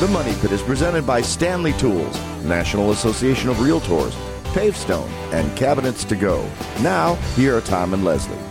The Money Pit is presented by Stanley Tools, National Association of Realtors, Pavestone, and Cabinets to Go. Now, here are Tom and Leslie.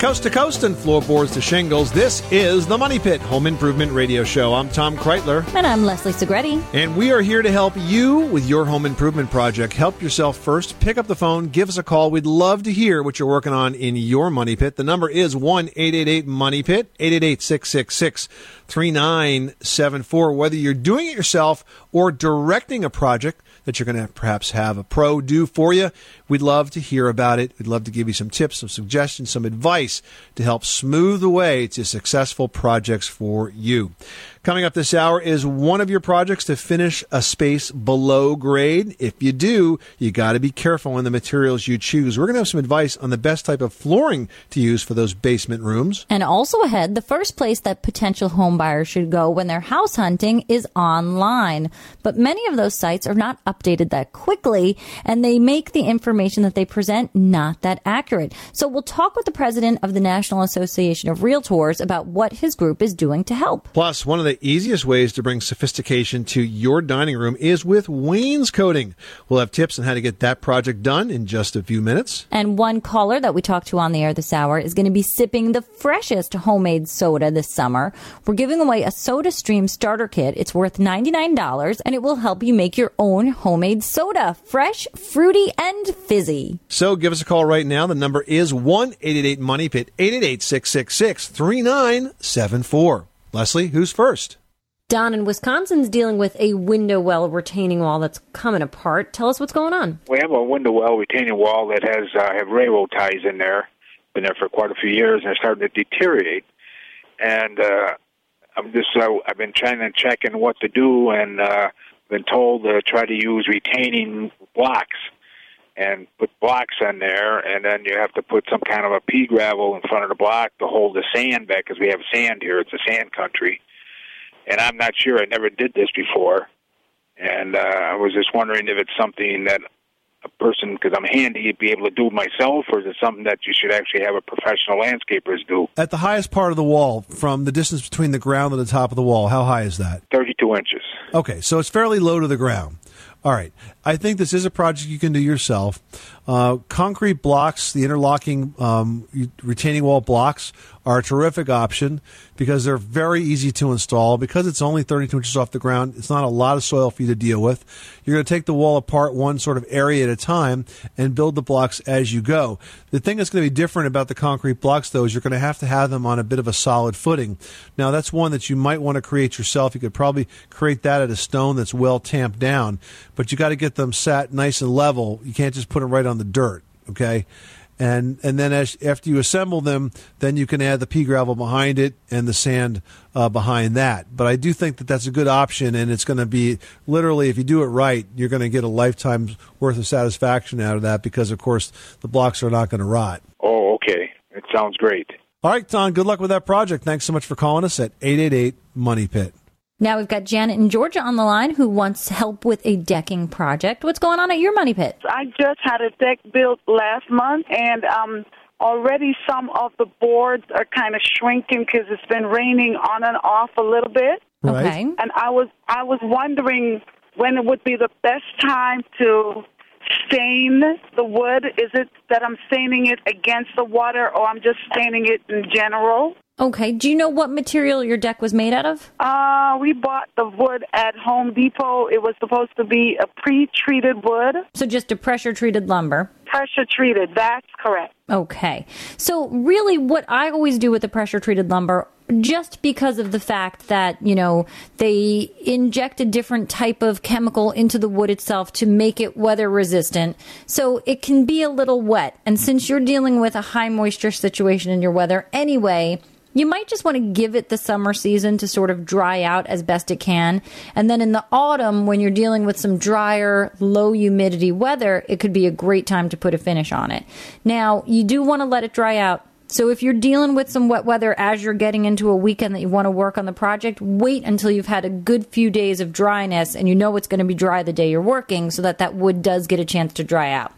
Coast to coast and floorboards to shingles, this is the Money Pit Home Improvement Radio Show. I'm Tom Kraeutler, And I'm Leslie Segrete. and we are here to help you with your home improvement project. Help yourself first. Pick up the phone, give us a call. We'd love to hear what you're working on in your Money Pit. The number is 1 888 Money Pit, 888 666 3974. Whether you're doing it yourself or directing a project, that you're going to perhaps have a pro do for you. We'd love to hear about it. We'd love to give you some tips, some suggestions, some advice to help smooth the way to successful projects for you. Coming up this hour is one of your projects to finish a space below grade. If you do, you got to be careful on the materials you choose. We're going to have some advice on the best type of flooring to use for those basement rooms. And also ahead, the first place that potential home buyers should go when they're house hunting is online. But many of those sites are not updated that quickly, and they make the information that they present not that accurate. So we'll talk with the president of the National Association of Realtors about what his group is doing to help. Plus, one of the easiest ways to bring sophistication to your dining room is with wainscoting. We'll have tips on how to get that project done in just a few minutes. And one caller that we talked to on the air this hour is going to be sipping the freshest homemade soda this summer. We're giving away a SodaStream starter kit. It's worth $99 and it will help you make your own homemade soda. Fresh, fruity, and fizzy. So give us a call right now. The number is 1 888 Money Pit, 888 666 3974. Leslie, who's first? Don in Wisconsin's dealing with a window well retaining wall that's coming apart. Tell us what's going on. We have a window well retaining wall that has uh, have railroad ties in there. Been there for quite a few years, and it's starting to deteriorate. And uh, I'm just uh, I've been trying to check in what to do, and uh, been told to try to use retaining blocks and put blocks in there, and then you have to put some kind of a pea gravel in front of the block to hold the sand back because we have sand here. It's a sand country, and I'm not sure. I never did this before, and uh, I was just wondering if it's something that a person, because I'm handy, would be able to do myself, or is it something that you should actually have a professional landscapers do? At the highest part of the wall, from the distance between the ground and the top of the wall, how high is that? 32 inches. Okay, so it's fairly low to the ground. All right. I think this is a project you can do yourself. Uh, concrete blocks, the interlocking um, retaining wall blocks, are a terrific option because they're very easy to install. Because it's only 32 inches off the ground, it's not a lot of soil for you to deal with. You're going to take the wall apart one sort of area at a time and build the blocks as you go. The thing that's going to be different about the concrete blocks, though, is you're going to have to have them on a bit of a solid footing. Now, that's one that you might want to create yourself. You could probably create that at a stone that's well tamped down, but you got to get them sat nice and level. You can't just put them right on the dirt. Okay and and then as after you assemble them, then you can add the pea gravel behind it and the sand uh, behind that. But I do think that that's a good option, and it's going to be literally if you do it right, you're going to get a lifetime's worth of satisfaction out of that because of course the blocks are not going to rot. Oh, okay. It sounds great. All right, Don. Good luck with that project. Thanks so much for calling us at eight eight eight Money Pit. Now we've got Janet in Georgia on the line who wants help with a decking project. What's going on at your money pit? I just had a deck built last month, and um, already some of the boards are kind of shrinking because it's been raining on and off a little bit. Right. Okay. And I was I was wondering when it would be the best time to stain the wood. Is it that I'm staining it against the water, or I'm just staining it in general? Okay. Do you know what material your deck was made out of? Uh, we bought the wood at Home Depot. It was supposed to be a pre-treated wood. So just a pressure treated lumber. Pressure treated. That's correct. Okay. So really what I always do with the pressure treated lumber just because of the fact that, you know, they inject a different type of chemical into the wood itself to make it weather resistant. So it can be a little wet. And since you're dealing with a high moisture situation in your weather anyway, you might just want to give it the summer season to sort of dry out as best it can. And then in the autumn, when you're dealing with some drier, low humidity weather, it could be a great time to put a finish on it. Now, you do want to let it dry out. So if you're dealing with some wet weather as you're getting into a weekend that you want to work on the project, wait until you've had a good few days of dryness and you know it's going to be dry the day you're working so that that wood does get a chance to dry out.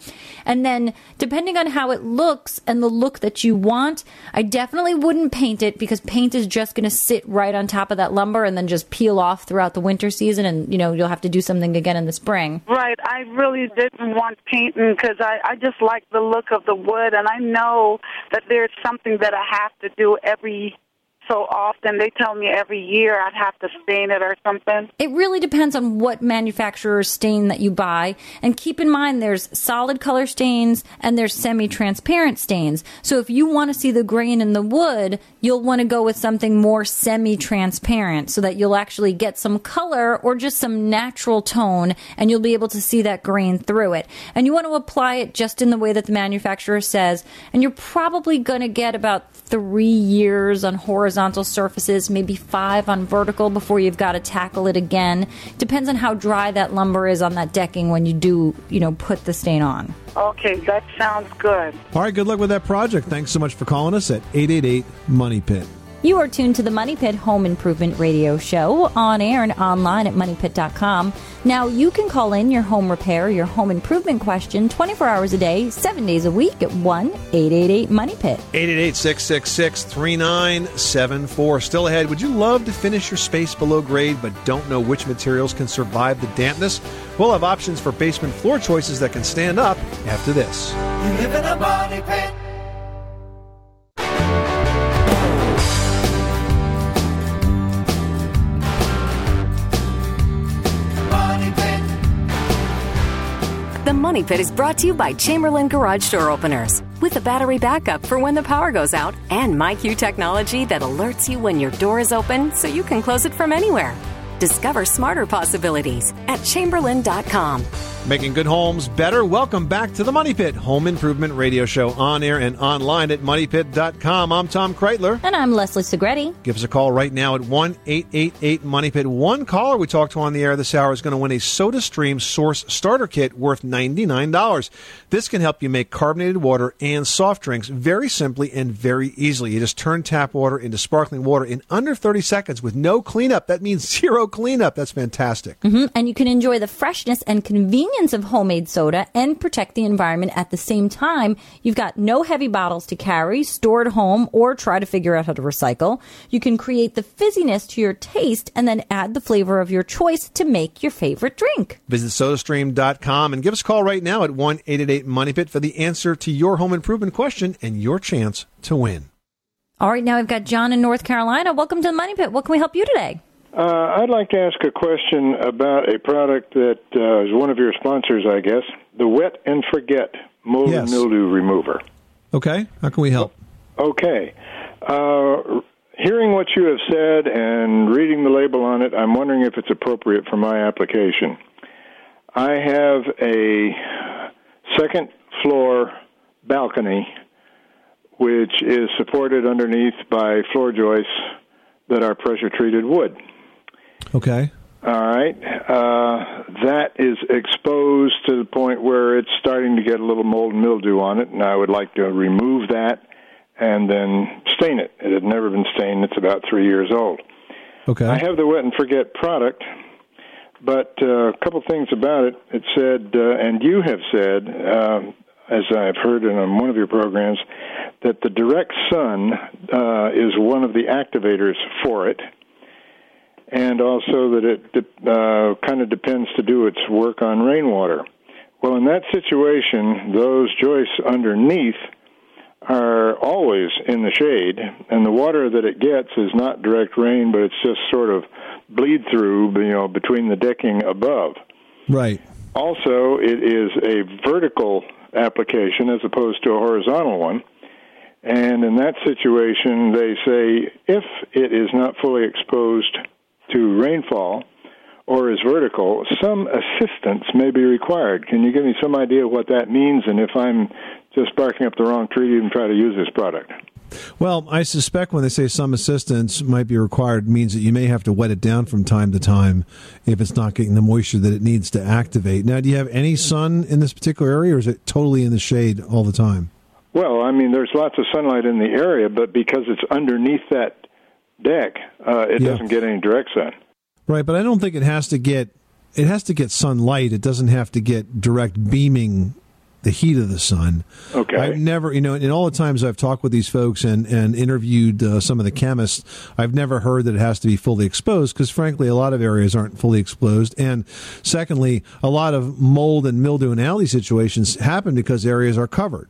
And then depending on how it looks and the look that you want, I definitely wouldn't paint it because paint is just going to sit right on top of that lumber and then just peel off throughout the winter season and you know, you'll have to do something again in the spring. Right. I really didn't want painting because I, I just like the look of the wood, and I know that there's something that I have to do every so often. They tell me every year I'd have to stain it or something. It really depends on what manufacturer's stain that you buy. And keep in mind there's solid color stains and there's semi transparent stains. So if you want to see the grain in the wood, you'll want to go with something more semi transparent so that you'll actually get some color or just some natural tone and you'll be able to see that grain through it. And you want to apply it just in the way that the manufacturer says. And you're probably going to get about three years on horizontal surfaces, maybe five on vertical before you've got to tackle it again. Depends on how dry that lumber is on that decking when you do, you know, put the stain on. Okay, that sounds good. All right, good luck with that project. Thanks so much for calling us at 888 Money Pit. You are tuned to the Money Pit Home Improvement Radio Show on air and online at moneypit.com. Now, you can call in your home repair, your home improvement question 24 hours a day, 7 days a week at 1 888 Money Pit. 888 666 3974. Still ahead, would you love to finish your space below grade but don't know which materials can survive the dampness? We'll have options for basement floor choices that can stand up after this. You live in a money pit. Money Pit is brought to you by Chamberlain Garage Door Openers. With a battery backup for when the power goes out and MyQ technology that alerts you when your door is open so you can close it from anywhere. Discover smarter possibilities at chamberlain.com. Making good homes better. Welcome back to the Money Pit Home Improvement Radio Show on air and online at moneypit.com. I'm Tom Kraeutler. And I'm Leslie Segrete. Give us a call right now at 1 888 Money Pit. One caller we talked to on the air this hour is going to win a SodaStream Source Starter Kit worth $99. This can help you make carbonated water and soft drinks very simply and very easily. You just turn tap water into sparkling water in under 30 seconds with no cleanup. That means zero cleanup. That's fantastic. hmm And you can enjoy the freshness and convenience of homemade soda and protect the environment at the same time. You've got no heavy bottles to carry, store at home, or try to figure out how to recycle. You can create the fizziness to your taste and then add the flavor of your choice to make your favorite drink. Visit sodastream.com and give us a call right now at 1 888 Money Pit for the answer to your home improvement question and your chance to win. All right, now I've got John in North Carolina. Welcome to the Money Pit. What can we help you today? Uh, I'd like to ask a question about a product that uh, is one of your sponsors, I guess, the Wet and Forget Mold Yes. and Mildew Remover. Okay, how can we help? Okay. Uh, hearing what you have said and reading the label on it, I'm wondering if it's appropriate for my application. I have a second floor balcony which is supported underneath by floor joists that are pressure treated wood. Okay. All right. Uh, that is exposed to the point where it's starting to get a little mold and mildew on it, and I would like to remove that and then stain it. It had never been stained. It's about three years old. Okay. I have the wet and forget product, but uh, a couple things about it. It said, uh, and you have said, um, as I've heard in um, one of your programs, that the direct sun uh, is one of the activators for it, and also that it de- uh, kind of depends to do its work on rainwater. Well, in that situation, those joists underneath are always in the shade, and the water that it gets is not direct rain, but it's just sort of bleed through, you know, between the decking above. Right. Also, it is a vertical application as opposed to a horizontal one. And in that situation, they say if it is not fully exposed to rainfall or is vertical, some assistance may be required. Can you give me some idea what that means and if I'm just barking up the wrong tree to even try to use this product? Well, I suspect when they say some assistance might be required means that you may have to wet it down from time to time if it's not getting the moisture that it needs to activate. Now, do you have any sun in this particular area or is it totally in the shade all the time? Well, I mean, there's lots of sunlight in the area, but because it's underneath that deck, uh, it Yeah. doesn't get any direct sun. Right, but I don't think it has to get it has to get sunlight. It doesn't have to get direct beaming the heat of the sun. Okay. I've never, you know, in all the times I've talked with these folks and and interviewed uh, some of the chemists, I've never heard that it has to be fully exposed because frankly a lot of areas aren't fully exposed and secondly, a lot of mold and mildew and alley situations happen because areas are covered.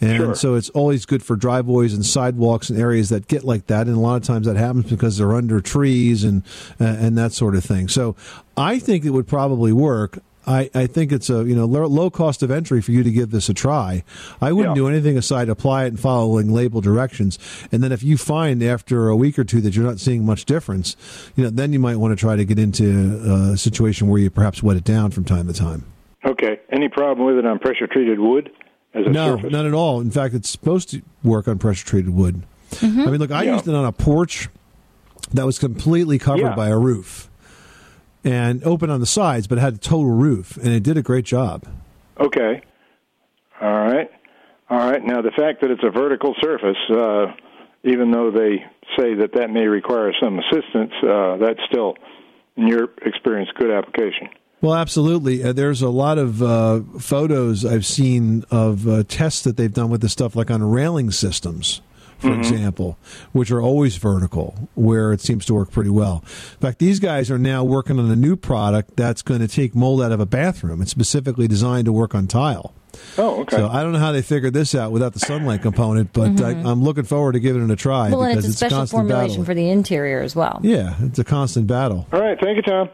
And Sure. so it's always good for driveways and sidewalks and areas that get like that. And a lot of times that happens because they're under trees and uh, and that sort of thing. So I think it would probably work. I, I think it's a you know low, low cost of entry for you to give this a try. I wouldn't Yeah. do anything aside apply it and following label directions. And then if you find after a week or two that you're not seeing much difference, you know then you might want to try to get into uh, a situation where you perhaps wet it down from time to time. Okay. Any problem with it on pressure treated wood No, surface? not at all. In fact, it's supposed to work on pressure treated wood. I mean, look, I Yeah. used it on a porch that was completely covered Yeah. by a roof and open on the sides, but it had a total roof, and it did a great job. Okay. All right. All right. Now, the fact that it's a vertical surface, uh, even though they say that that may require some assistance, uh, that's still, in your experience, good application. Well, absolutely. Uh, there's a lot of uh, photos I've seen of uh, tests that they've done with this stuff, like on railing systems, for example, which are always vertical, where it seems to work pretty well. In fact, these guys are now working on a new product that's going to take mold out of a bathroom. It's specifically designed to work on tile. Oh, okay. So I don't know how they figured this out without the sunlight component, but I, I'm looking forward to giving it a try Well, and because it's a special constant formulation battle. for the interior as well. yeah, it's a constant battle. All right. Thank you, Tom.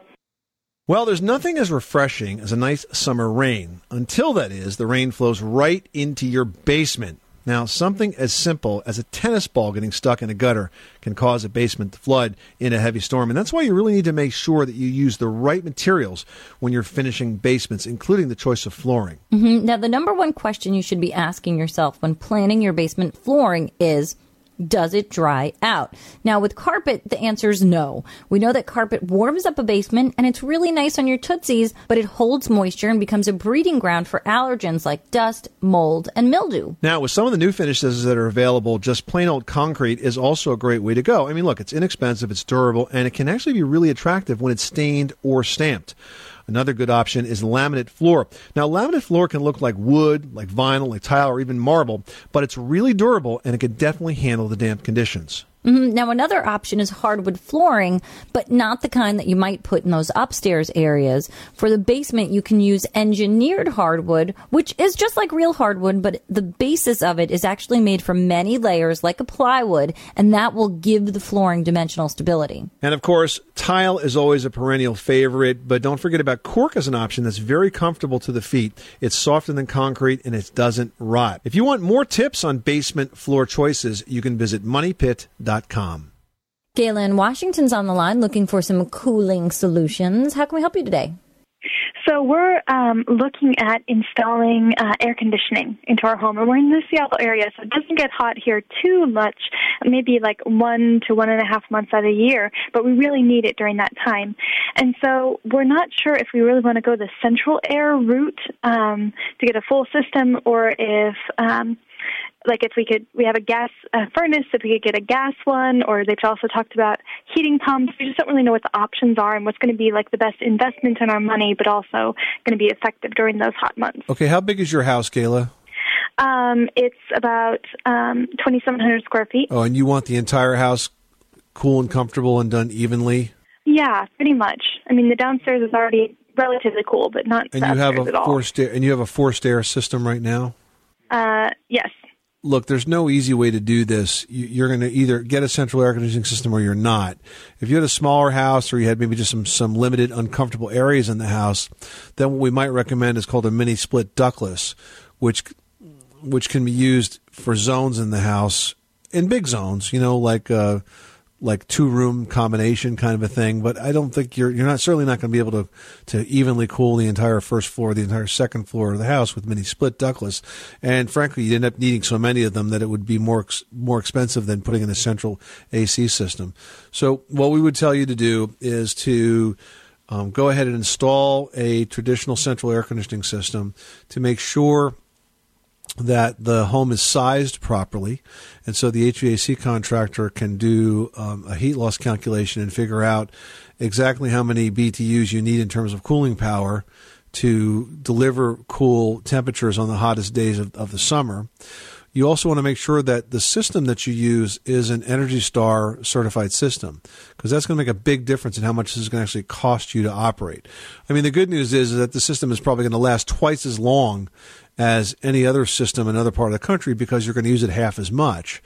Well, there's nothing as refreshing as a nice summer rain. Until that is, the rain flows right into your basement. Now, something as simple as a tennis ball getting stuck in a gutter can cause a basement to flood in a heavy storm. And that's why you really need to make sure that you use the right materials when you're finishing basements, including the choice of flooring. Mhm. Now, the number one question you should be asking yourself when planning your basement flooring is does it dry out? Now, with carpet, the answer is no. We know that carpet warms up a basement and it's really nice on your tootsies, but it holds moisture and becomes a breeding ground for allergens like dust, mold, and mildew. Now, with some of the new finishes that are available, just plain old concrete is also a great way to go. I mean, look, it's inexpensive, it's durable, and it can actually be really attractive when it's stained or stamped. Another good option is laminate floor. Now, laminate floor can look like wood, like vinyl, like tile, or even marble, but it's really durable and it can definitely handle the damp conditions. Mhm. Now, another option is hardwood flooring, but not the kind that you might put in those upstairs areas. For the basement, you can use engineered hardwood, which is just like real hardwood, but the basis of it is actually made from many layers like a plywood, and that will give the flooring dimensional stability. And of course, tile is always a perennial favorite, but don't forget about cork as an option that's very comfortable to the feet. It's softer than concrete and it doesn't rot. If you want more tips on basement floor choices, you can visit moneypit.com. Galen Washington's on the line looking for some cooling solutions. How can we help you today? So we're um, looking at installing uh, air conditioning into our home, and we're in the Seattle area, so it doesn't get hot here too much. Maybe like one to one and a half months out of the year, but we really need it during that time. And so we're not sure if we really want to go the central air route um, to get a full system, or if um, like if we could we have a gas uh, furnace if we could get a gas one or they've also talked about heating pumps we just don't really know what the options are and what's going to be like the best investment in our money but also going to be effective during those hot months Okay, how big is your house, Gayla? um, it's about um, 2700 square feet Oh, and you want the entire house cool and comfortable and done evenly? yeah pretty much i mean the downstairs is already relatively cool but not And you have a all forced air, and you have a forced air system right now? uh, yes look, there's no easy way to do this. You- You're going to either get a central air conditioning system or you're not. If you had a smaller house or you had maybe just some, some limited uncomfortable areas in the house, then what we might recommend is called a mini split ductless, which which can be used for zones in the house in big zones, you know, like uh, like two room combination kind of a thing. But I don't think you're you're not certainly not going to be able to to evenly cool the entire first floor, the entire second floor of the house with mini split ductless. And frankly, you'd end up needing so many of them that it would be more more expensive than putting in a central AC system. So what we would tell you to do is to um, go ahead and install a traditional central air conditioning system to make sure that the home is sized properly, and so the HVAC contractor can do um, a heat loss calculation and figure out exactly how many BTUs you need in terms of cooling power to deliver cool temperatures on the hottest days of, of the summer. You also want to make sure that the system that you use is an Energy Star certified system because that's going to make a big difference in how much this is going to actually cost you to operate. I mean, the good news is that the system is probably going to last twice as long as any other system in another part of the country because you're going to use it half as much.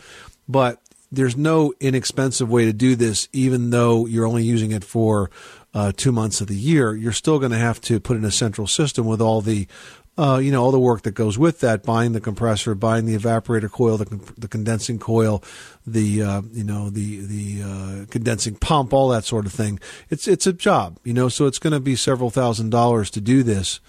But there's no inexpensive way to do this, even though you're only using it for uh, two months of the year. You're still going to have to put in a central system with all the uh, you know all the work that goes with that, buying the compressor, buying the evaporator coil, the, the condensing coil, the uh, you know the the uh, condensing pump, all that sort of thing. It's it's a job, you know, so it's going to be several thousand dollars to do this.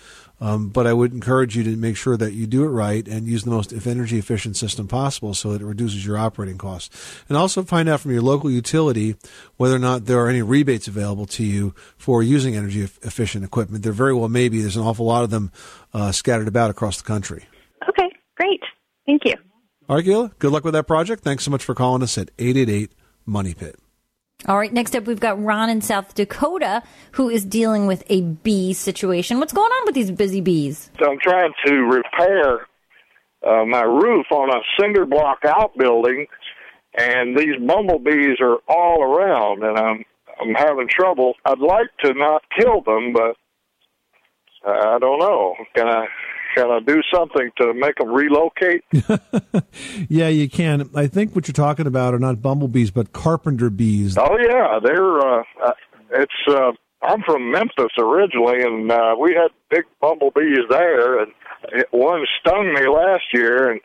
Um, but I would encourage you to make sure that you do it right and use the most energy efficient system possible so that it reduces your operating costs. And also find out from your local utility whether or not there are any rebates available to you for using energy eff- efficient equipment. There very well may be. There's an awful lot of them uh, scattered about across the country. Okay, great. Thank you. All right, Gila, good luck with that project. Thanks so much for calling us at 888 Money Pit. All right, next up we've got Ron in South Dakota who is dealing with a bee situation. What's going on with these busy bees? So I'm trying to repair uh, my roof on a cinder block outbuilding, and these bumblebees are all around, and I'm I'm having trouble. I'd like to not kill them, but uh, I don't know. Can I can I do something to make them relocate? Yeah, you can. I think what you're talking about are not bumblebees, but carpenter bees. Oh yeah, they're uh, uh it's uh I'm from Memphis originally and uh we had big bumblebees there and it, one stung me last year and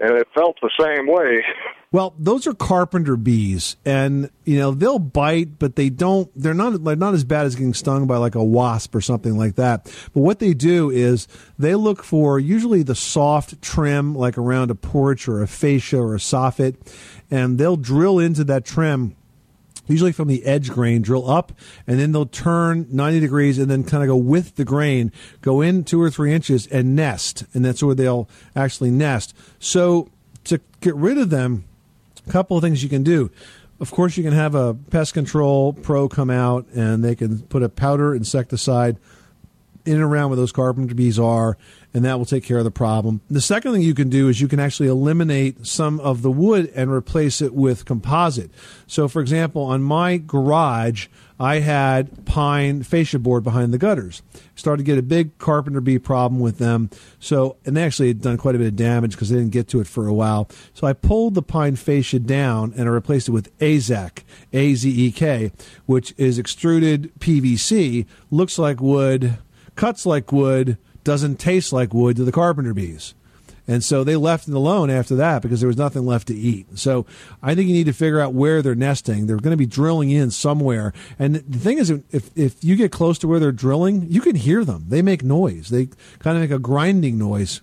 and it felt the same way. Well, those are carpenter bees, and you know they'll bite, but they don't. They're not like not as bad as getting stung by like a wasp or something like that. But what they do is they look for usually the soft trim, like around a porch or a fascia or a soffit, and they'll drill into that trim usually from the edge grain, drill up, and then they'll turn 90 degrees and then kind of go with the grain, go in two or three inches and nest. And that's where they'll actually nest. So to get rid of them, a couple of things you can do. Of course, you can have a pest control pro come out and they can put a powder insecticide in and around where those carpenter bees are, and that will take care of the problem. The second thing you can do is you can actually eliminate some of the wood and replace it with composite. So, for example, on my garage, I had pine fascia board behind the gutters. Started to get a big carpenter bee problem with them. So, and they actually had done quite a bit of damage because they didn't get to it for a while. So I pulled the pine fascia down and I replaced it with AZEK, A Z E K, which is extruded PVC, looks like wood, cuts like wood, doesn't taste like wood to the carpenter bees. And so they left it alone after that because there was nothing left to eat. So I think you need to figure out where they're nesting. They're going to be drilling in somewhere. And the thing is, if, if you get close to where they're drilling, you can hear them. They make noise. They kind of make a grinding noise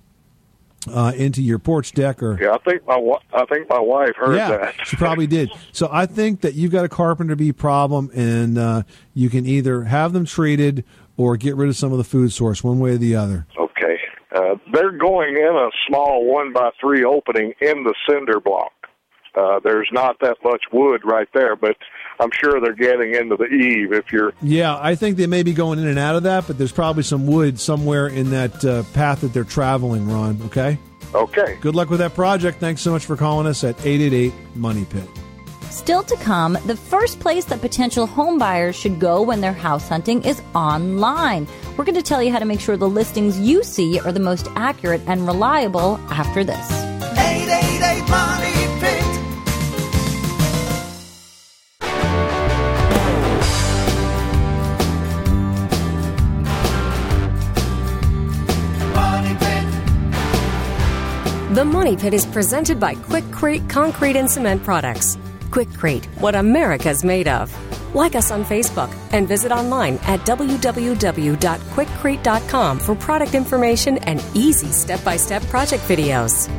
uh, into your porch deck or Yeah, I think my wa- I think my wife heard yeah, that. she probably did. So I think that you've got a carpenter bee problem, and uh, you can either have them treated or get rid of some of the food source, one way or the other. Okay. Uh, they're going in a small one by three opening in the cinder block. Uh, there's not that much wood right there, but I'm sure they're getting into the eave if you're Yeah, I think they may be going in and out of that, but there's probably some wood somewhere in that uh, path that they're traveling, Ron, okay? okay. Good luck with that project. Thanks so much for calling us at 888 Money Pit. Still to come, the first place that potential homebuyers should go when they're house hunting is online. We're going to tell you how to make sure the listings you see are the most accurate and reliable after this. Money Pit. The Money Pit is presented by Quick Concrete and Cement Products Quikrete, what America's made of. Like us on Facebook and visit online at www.quikrete.com for product information and easy step by step project videos.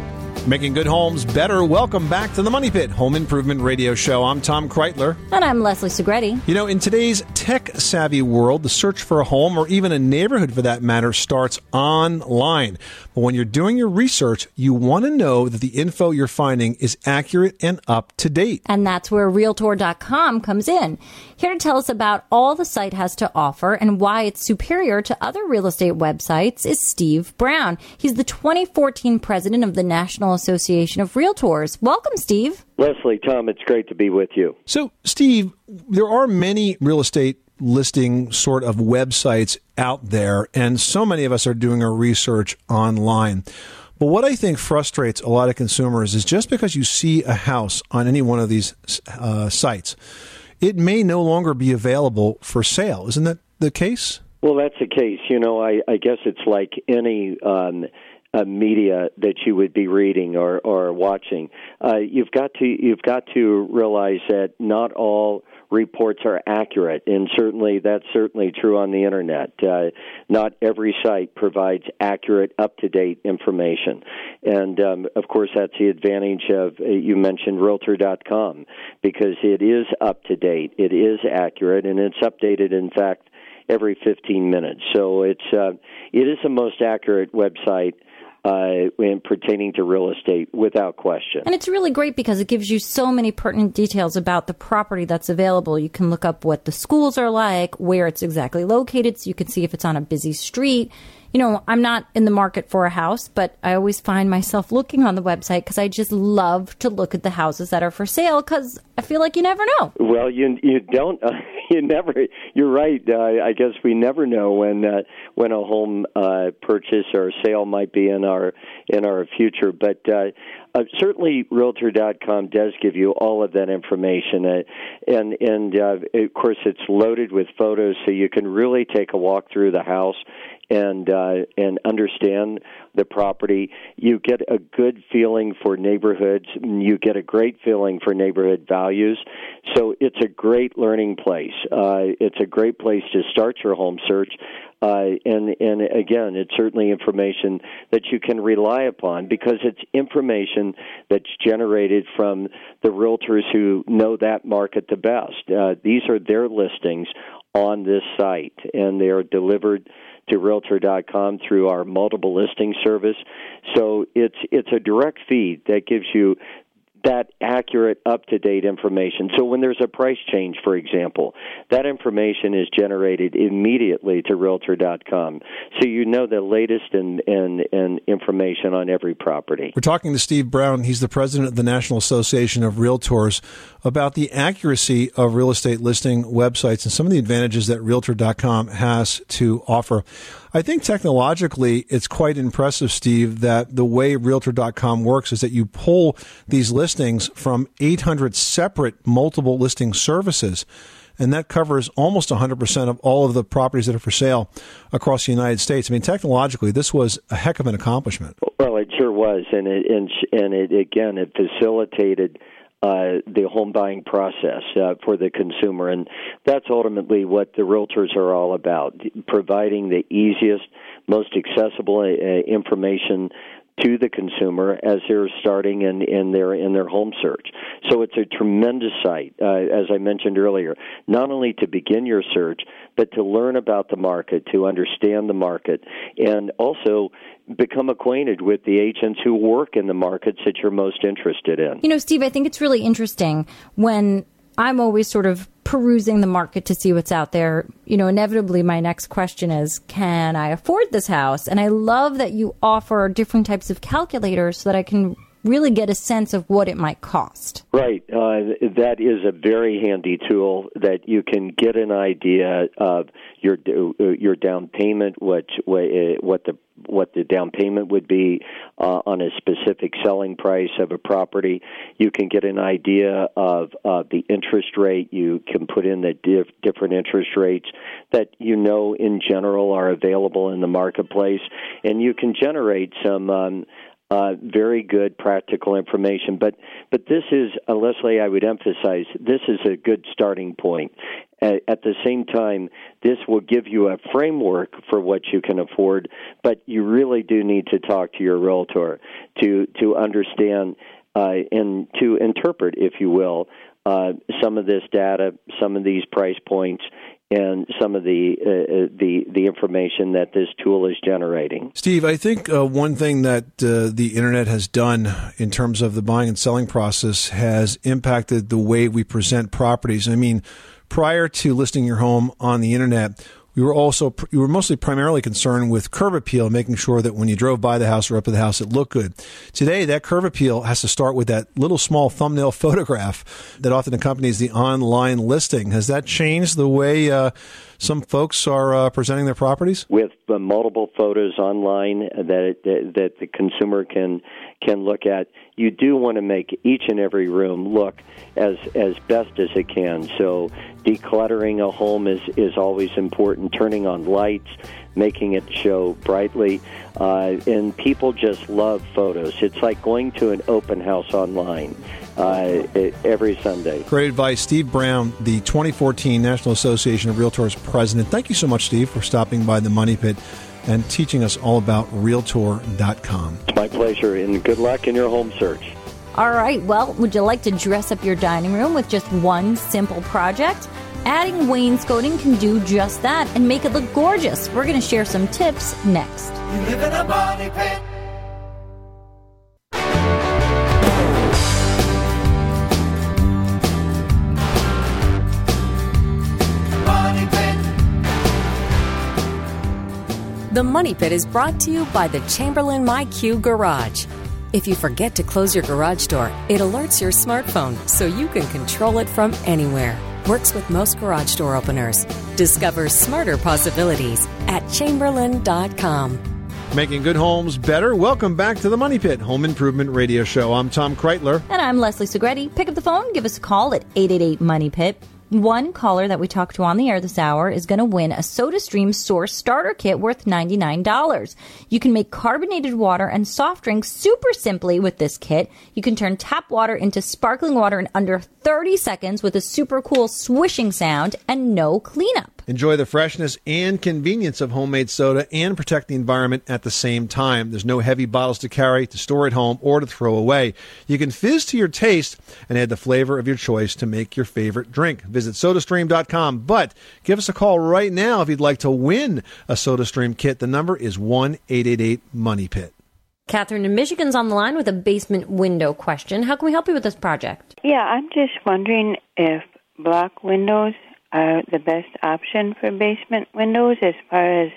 Making good homes better. Welcome back to the Money Pit Home Improvement Radio Show. I'm Tom Kraeutler. And I'm Leslie Segrete. You know, in today's tech savvy world, the search for a home or even a neighborhood for that matter starts online. But when you're doing your research, you want to know that the info you're finding is accurate and up to date. And that's where Realtor.com comes in. Here to tell us about all the site has to offer and why it's superior to other real estate websites is Steve Brown. He's the 2014 president of the National Association of Realtors. Welcome, Steve. Leslie, Tom, it's great to be with you. So, Steve, there are many real estate listing sort of websites out there, and so many of us are doing our research online. But what I think frustrates a lot of consumers is just because you see a house on any one of these uh, sites, it may no longer be available for sale. Isn't that the case? Well, that's the case. You know, I, I guess it's like any um, uh, media that you would be reading or or watching. Uh, you've got to you've got to realize that not all reports are accurate, and certainly that's certainly true on the internet. Uh, not every site provides accurate, up to date information, and um, of course that's the advantage of uh, you mentioned Realtor.com because it is up to date, it is accurate, and it's updated. In fact every 15 minutes. So it's uh, it is the most accurate website uh, in pertaining to real estate without question. And it's really great because it gives you so many pertinent details about the property that's available. You can look up what the schools are like, where it's exactly located, so you can see if it's on a busy street you know, I'm not in the market for a house, but I always find myself looking on the website because I just love to look at the houses that are for sale because I feel like you never know. Well, you you don't uh, you never you're right. Uh, I guess we never know when uh, when a home uh, purchase or sale might be in our in our future, but. Uh, uh, certainly, Realtor.com does give you all of that information, uh, and and uh, of course it's loaded with photos, so you can really take a walk through the house and uh, and understand the property. You get a good feeling for neighborhoods. You get a great feeling for neighborhood values. So it's a great learning place. Uh, it's a great place to start your home search. Uh, and and again, it's certainly information that you can rely upon because it's information that's generated from the realtors who know that market the best. Uh, these are their listings on this site, and they are delivered to realtor.com through our multiple listing service. So it's it's a direct feed that gives you that accurate, up to date information. So when there's a price change, for example, that information is generated immediately to Realtor.com. So you know the latest and and information on every property. We're talking to Steve Brown. He's the president of the National Association of Realtors about the accuracy of real estate listing websites and some of the advantages that Realtor.com has to offer. I think technologically it's quite impressive, Steve, that the way Realtor.com works is that you pull these listings from 800 separate multiple listing services. And that covers almost 100% of all of the properties that are for sale across the United States. I mean, technologically, this was a heck of an accomplishment. Well, it sure was. And it, and, and it, again, it facilitated uh, the home buying process uh, for the consumer. And that's ultimately what the realtors are all about providing the easiest, most accessible uh, information to the consumer as they're starting in, in their in their home search. So it's a tremendous site, uh, as I mentioned earlier, not only to begin your search, but to learn about the market, to understand the market, and also become acquainted with the agents who work in the markets that you're most interested in. You know, Steve, I think it's really interesting when I'm always sort of perusing the market to see what's out there. You know, inevitably, my next question is, can I afford this house? And I love that you offer different types of calculators so that I can really get a sense of what it might cost. Right. Uh, that is a very handy tool that you can get an idea of your your down payment, what what the what the down payment would be uh, on a specific selling price of a property. You can get an idea of uh, the interest rate. You can put in the diff- different interest rates that you know in general are available in the marketplace, and you can generate some. Um, Uh, very good practical information, but but this is uh, Leslie. I would emphasize this is a good starting point. At, the same time, this will give you a framework for what you can afford, but you really do need to talk to your realtor to to understand uh, and to interpret, if you will, uh, some of this data, some of these price points, and some of the uh, uh, the the information that this tool is generating. Steve, I think uh, one thing that uh, the internet has done in terms of the buying and selling process has impacted the way we present properties. I mean, prior to listing your home on the internet we were also we were mostly primarily concerned with curb appeal, making sure that when you drove by the house or up to the house, it looked good. Today, that curb appeal has to start with that little small thumbnail photograph that often accompanies the online listing. Has that changed the way uh, some folks are uh, presenting their properties? With the multiple photos online that, that that the consumer can can look at, you do want to make each and every room look as as best as it can. So decluttering a home is is always important. Turning on lights, making it show brightly, uh, and people just love photos. It's like going to an open house online uh, every Sunday. Great advice, Steve Brown, the 2014 National Association of Realtors president. Thank you so much, Steve, for stopping by the Money Pit and teaching us all about Realtor.com. It's my pleasure, and good luck in your home search. All right. Well, would you like to dress up your dining room with just one simple project? Adding wainscoting can do just that and make it look gorgeous. We're going to share some tips next. The Money Pit is brought to you by the Chamberlain MyQ Garage. If you forget to close your garage door, it alerts your smartphone so you can control it from anywhere. Works with most garage door openers. Discover smarter possibilities at chamberlain.com. Making good homes better. Welcome back to the Money Pit Home Improvement Radio Show. I'm Tom Kraeutler. And I'm Leslie Segrete. Pick up the phone, give us a call at 888 Money Pit. One caller that we talked to on the air this hour is going to win a SodaStream Source starter kit worth $99. You can make carbonated water and soft drinks super simply with this kit. You can turn tap water into sparkling water in under 30 seconds with a super cool swishing sound and no cleanup. Enjoy the freshness and convenience of homemade soda and protect the environment at the same time. There's no heavy bottles to carry, to store at home, or to throw away. You can fizz to your taste and add the flavor of your choice to make your favorite drink. Visit sodastream.com. But give us a call right now if you'd like to win a SodaStream kit. The number is 1 888 Money Pit. Catherine in Michigan's on the line with a basement window question. How can we help you with this project? Yeah, I'm just wondering if block windows are the best option for basement windows as far as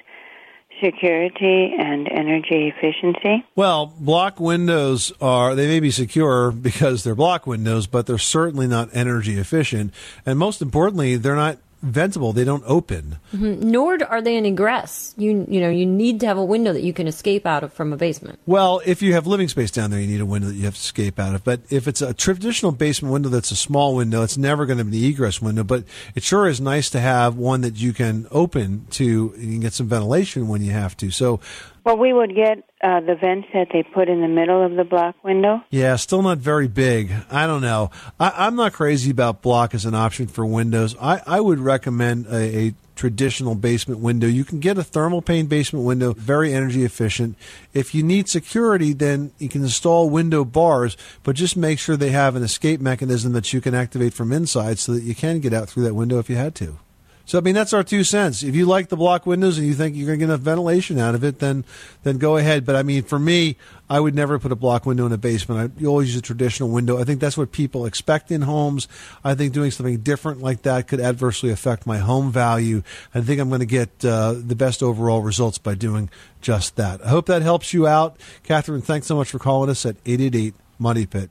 security and energy efficiency. Well, block windows are, they may be secure because they're block windows, but they're certainly not energy efficient. And most importantly, they're not ventable. They don't open. Mhm. Nor are they an egress. You you know you need to have a window that you can escape out of from a basement. Well, if you have living space down there, you need a window that you have to escape out of. But if it's a traditional basement window that's a small window, it's never going to be the egress window. But it sure is nice to have one that you can open to, you can get some ventilation when you have to. So, Well, we would get uh, the vents that they put in the middle of the block window. yeah, still not very big. I don't know. I, I'm not crazy about block as an option for windows. I, I would recommend a, a traditional basement window. You can get a thermal pane basement window, very energy efficient. If you need security, then you can install window bars, but just make sure they have an escape mechanism that you can activate from inside so that you can get out through that window if you had to. So I mean that's our two cents. If you like the block windows and you think you're going to get enough ventilation out of it, then then go ahead. But I mean, for me, I would never put a block window in a basement. I, you always use a traditional window. I think that's what people expect in homes. I think doing something different like that could adversely affect my home value. I think I'm going to get uh, the best overall results by doing just that. I hope that helps you out, Catherine. Thanks so much for calling us at eight eight eight Money Pit.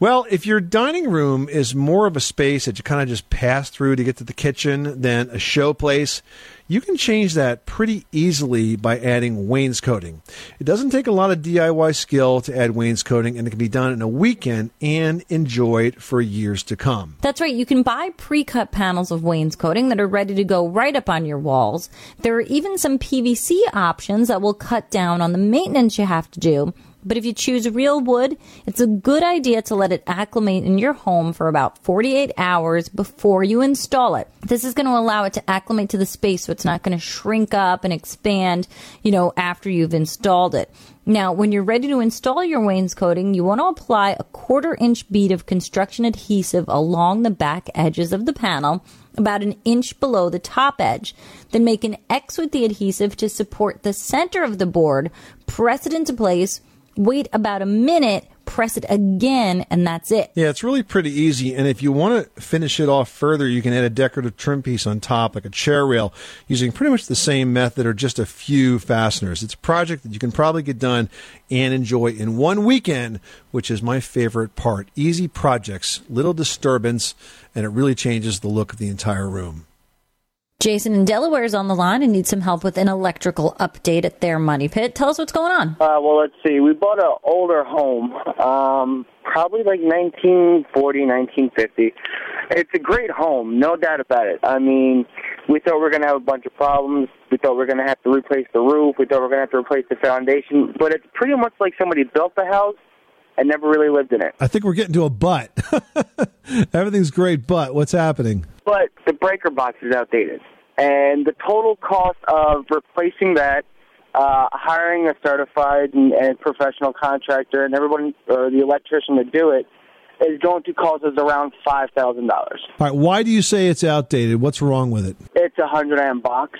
Well, if your dining room is more of a space that you kind of just pass through to get to the kitchen than a show place, you can change that pretty easily by adding wainscoting. It doesn't take a lot of DIY skill to add wainscoting, and it can be done in a weekend and enjoyed for years to come. That's right. You can buy pre-cut panels of wainscoting that are ready to go right up on your walls. There are even some PVC options that will cut down on the maintenance you have to do. But if you choose real wood, it's a good idea to let it acclimate in your home for about 48 hours before you install it. This is going to allow it to acclimate to the space so it's not going to shrink up and expand, you know, after you've installed it. Now, when you're ready to install your wainscoting, you want to apply a quarter inch bead of construction adhesive along the back edges of the panel about an inch below the top edge. Then make an X with the adhesive to support the center of the board, press it into place, wait about a minute, press it again, and that's it. Yeah, it's really pretty easy. And if you want to finish it off further, you can add a decorative trim piece on top, like a chair rail, using pretty much the same method or just a few fasteners. It's a project that you can probably get done and enjoy in one weekend, which is my favorite part. Easy projects, little disturbance, and it really changes the look of the entire room. Jason in Delaware is on the line and needs some help with an electrical update at their money pit. Tell us what's going on. Uh, well, let's see. We bought an older home, um, probably like 1940, 1950. It's a great home, no doubt about it. I mean, we thought we were going to have a bunch of problems. We thought we were going to have to replace the roof. We thought we were going to have to replace the foundation. But it's pretty much like somebody built the house and never really lived in it. I think we're getting to a but. Everything's great, but what's happening? But the breaker box is outdated. And the total cost of replacing that, uh, hiring a certified and, and professional contractor and everyone, or the electrician to do it, is going to cost us around $5,000. All right, why do you say it's outdated? What's wrong with it? It's a 100 amp box.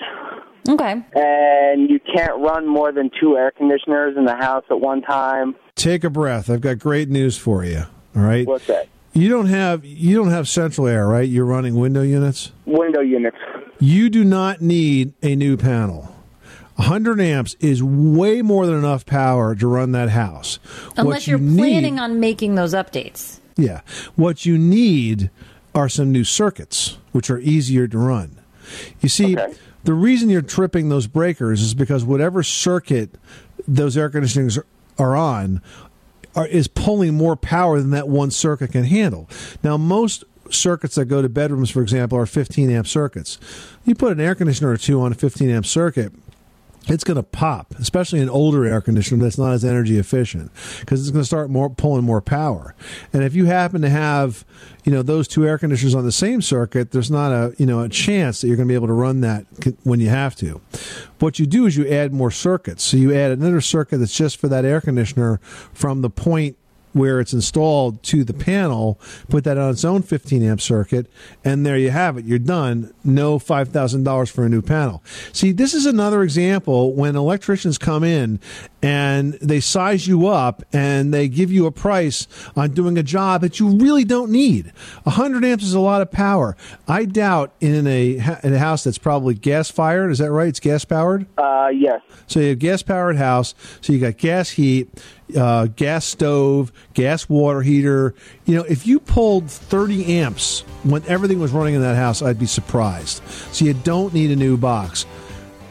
Okay. And you can't run more than two air conditioners in the house at one time. Take a breath. I've got great news for you. All right. What's that? You don't have you don't have central air, right? You're running window units. Window units. You do not need a new panel. 100 amps is way more than enough power to run that house. Unless What you you're need- planning on making those updates. Yeah. What you need are some new circuits, which are easier to run. You see, the reason you're tripping those breakers is because whatever circuit those air conditionings are on are, is pulling more power than that one circuit can handle. Now, most circuits that go to bedrooms, for example, are 15 amp circuits. You put an air conditioner or two on a 15 amp circuit, it's going to pop, especially an older air conditioner that's not as energy efficient, because it's going to start more pulling more power. And if you happen to have, you know, those two air conditioners on the same circuit, there's not a you know a chance that you're going to be able to run that when you have to. What you do is you add more circuits. So you add another circuit that's just for that air conditioner from the point where it's installed to the panel, put that on its own 15 amp circuit, and there you have it. You're done. No $5,000 for a new panel. See, this is another example when electricians come in and they size you up and they give you a price on doing a job that you really don't need. 100 amps is a lot of power. I doubt in a, in a house that's probably gas fired, is that right? It's gas powered? Uh, yes. So you have gas powered house. So you got gas heat, uh, gas stove, gas water heater. You know, if you pulled 30 amps when everything was running in that house, I'd be surprised. So you don't need a new box.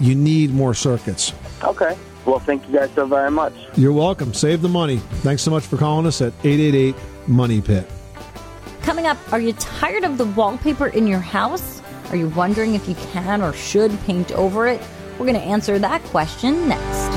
You need more circuits. Okay. Well, thank you guys so very much. You're welcome. Save the money. Thanks so much for calling us at 888 Money Pit. Coming up, are you tired of the wallpaper in your house? Are you wondering if you can or should paint over it? We're going to answer that question next.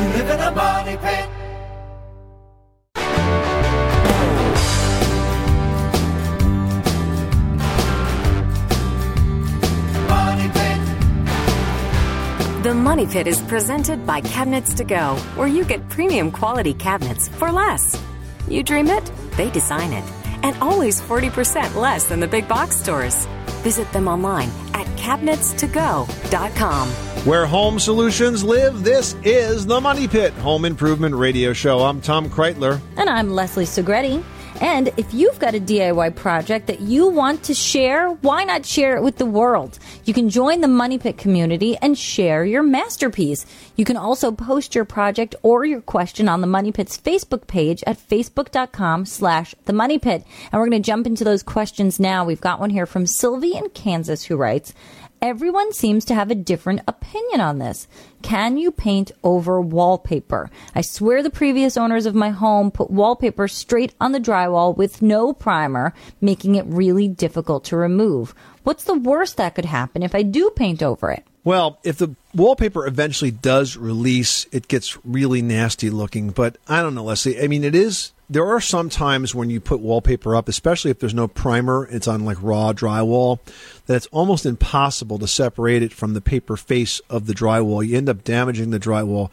Money Pit is presented by Cabinets to Go, where you get premium quality cabinets for less. You dream it, they design it, and always 40% less than the big box stores. Visit them online at cabinetstogo.com. Where home solutions live, this is the Money Pit Home Improvement Radio Show. I'm Tom Kraeutler. And I'm Leslie Segrete. And if you've got a DIY project that you want to share, why not share it with the world? You can join the Money Pit community and share your masterpiece. You can also post your project or your question on the Money Pit's Facebook page at facebook.com slash the Money Pit. And we're going to jump into those questions now. We've got one here from Sylvie in Kansas who writes, Everyone seems to have a different opinion on this. Can you paint over wallpaper? I swear the previous owners of my home put wallpaper straight on the drywall with no primer, making it really difficult to remove. What's the worst that could happen if I do paint over it? Well, if the wallpaper eventually does release, it gets really nasty looking. But I don't know, Leslie. I mean, it is. There are some times when you put wallpaper up, especially if there's no primer, it's on like raw drywall, that it's almost impossible to separate it from the paper face of the drywall. You end up damaging the drywall.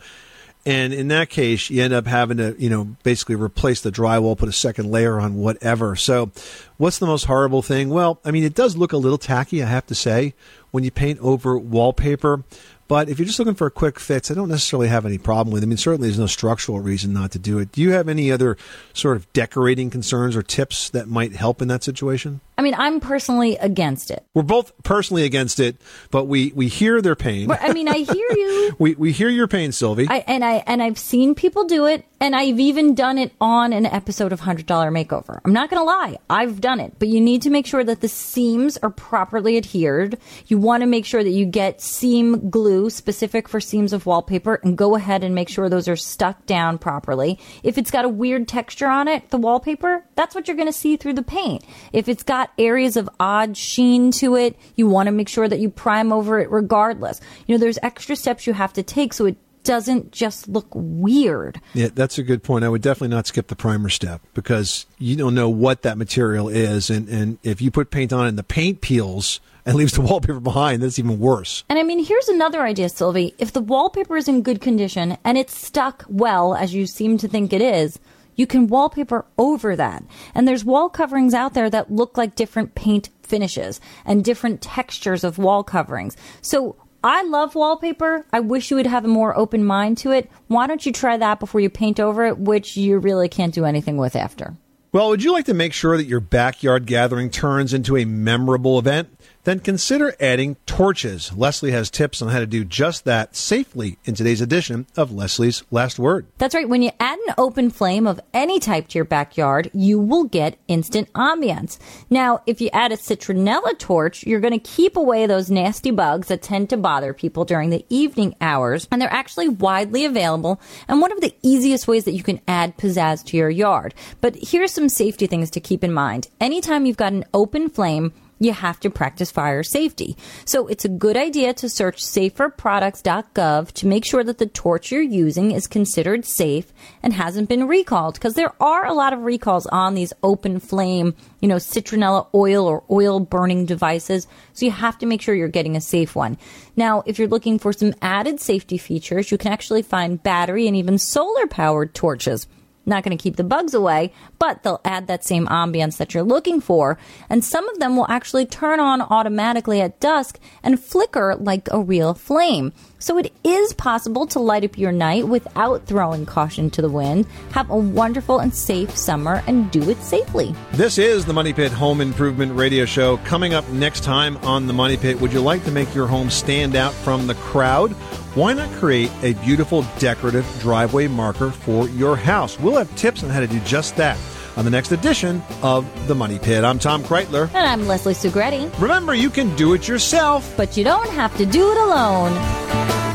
And in that case, you end up having to, you know, basically replace the drywall, put a second layer on whatever. So, what's the most horrible thing? Well, I mean, it does look a little tacky, I have to say, when you paint over wallpaper. But if you're just looking for a quick fix, I don't necessarily have any problem with it. I mean, certainly there's no structural reason not to do it. Do you have any other sort of decorating concerns or tips that might help in that situation? I mean, I'm personally against it. We're both personally against it, but we, we hear their pain. But, I mean, I hear you. we, we hear your pain, Sylvie. I, and I and I've seen people do it, and I've even done it on an episode of Hundred Dollar Makeover. I'm not going to lie, I've done it, but you need to make sure that the seams are properly adhered. You want to make sure that you get seam glue specific for seams of wallpaper, and go ahead and make sure those are stuck down properly. If it's got a weird texture on it, the wallpaper, that's what you're going to see through the paint. If it's got areas of odd sheen to it, you want to make sure that you prime over it regardless. You know, there's extra steps you have to take so it doesn't just look weird. Yeah, that's a good point. I would definitely not skip the primer step because you don't know what that material is, and and if you put paint on it and the paint peels and leaves the wallpaper behind, that's even worse. And I mean, here's another idea, Sylvie. If the wallpaper is in good condition and it's stuck well, as you seem to think it is, you can wallpaper over that. And there's wall coverings out there that look like different paint finishes and different textures of wall coverings. So I love wallpaper. I wish you would have a more open mind to it. Why don't you try that before you paint over it, which you really can't do anything with after? Well, would you like to make sure that your backyard gathering turns into a memorable event? Then consider adding torches. Leslie has tips on how to do just that safely in today's edition of Leslie's Last Word. That's right. When you add an open flame of any type to your backyard, you will get instant ambience. Now, if you add a citronella torch, you're going to keep away those nasty bugs that tend to bother people during the evening hours. And they're actually widely available and one of the easiest ways that you can add pizzazz to your yard. But here's some safety things to keep in mind. Anytime you've got an open flame, you have to practice fire safety. So it's a good idea to search saferproducts.gov to make sure that the torch you're using is considered safe and hasn't been recalled because there are a lot of recalls on these open flame, you know, citronella oil or oil burning devices. So you have to make sure you're getting a safe one. Now, if you're looking for some added safety features, you can actually find battery and even solar powered torches not going to keep the bugs away, but they'll add that same ambience that you're looking for. And some of them will actually turn on automatically at dusk and flicker like a real flame. So it is possible to light up your night without throwing caution to the wind. Have a wonderful and safe summer and do it safely. This is the Money Pit Home Improvement Radio Show. Coming up next time on the Money Pit, would you like to make your home stand out from the crowd? Why not create a beautiful decorative driveway marker for your house? We'll have tips on how to do just that on the next edition of The Money Pit. I'm Tom Kraeutler. And I'm Leslie Segrete. Remember, you can do it yourself, but you don't have to do it alone.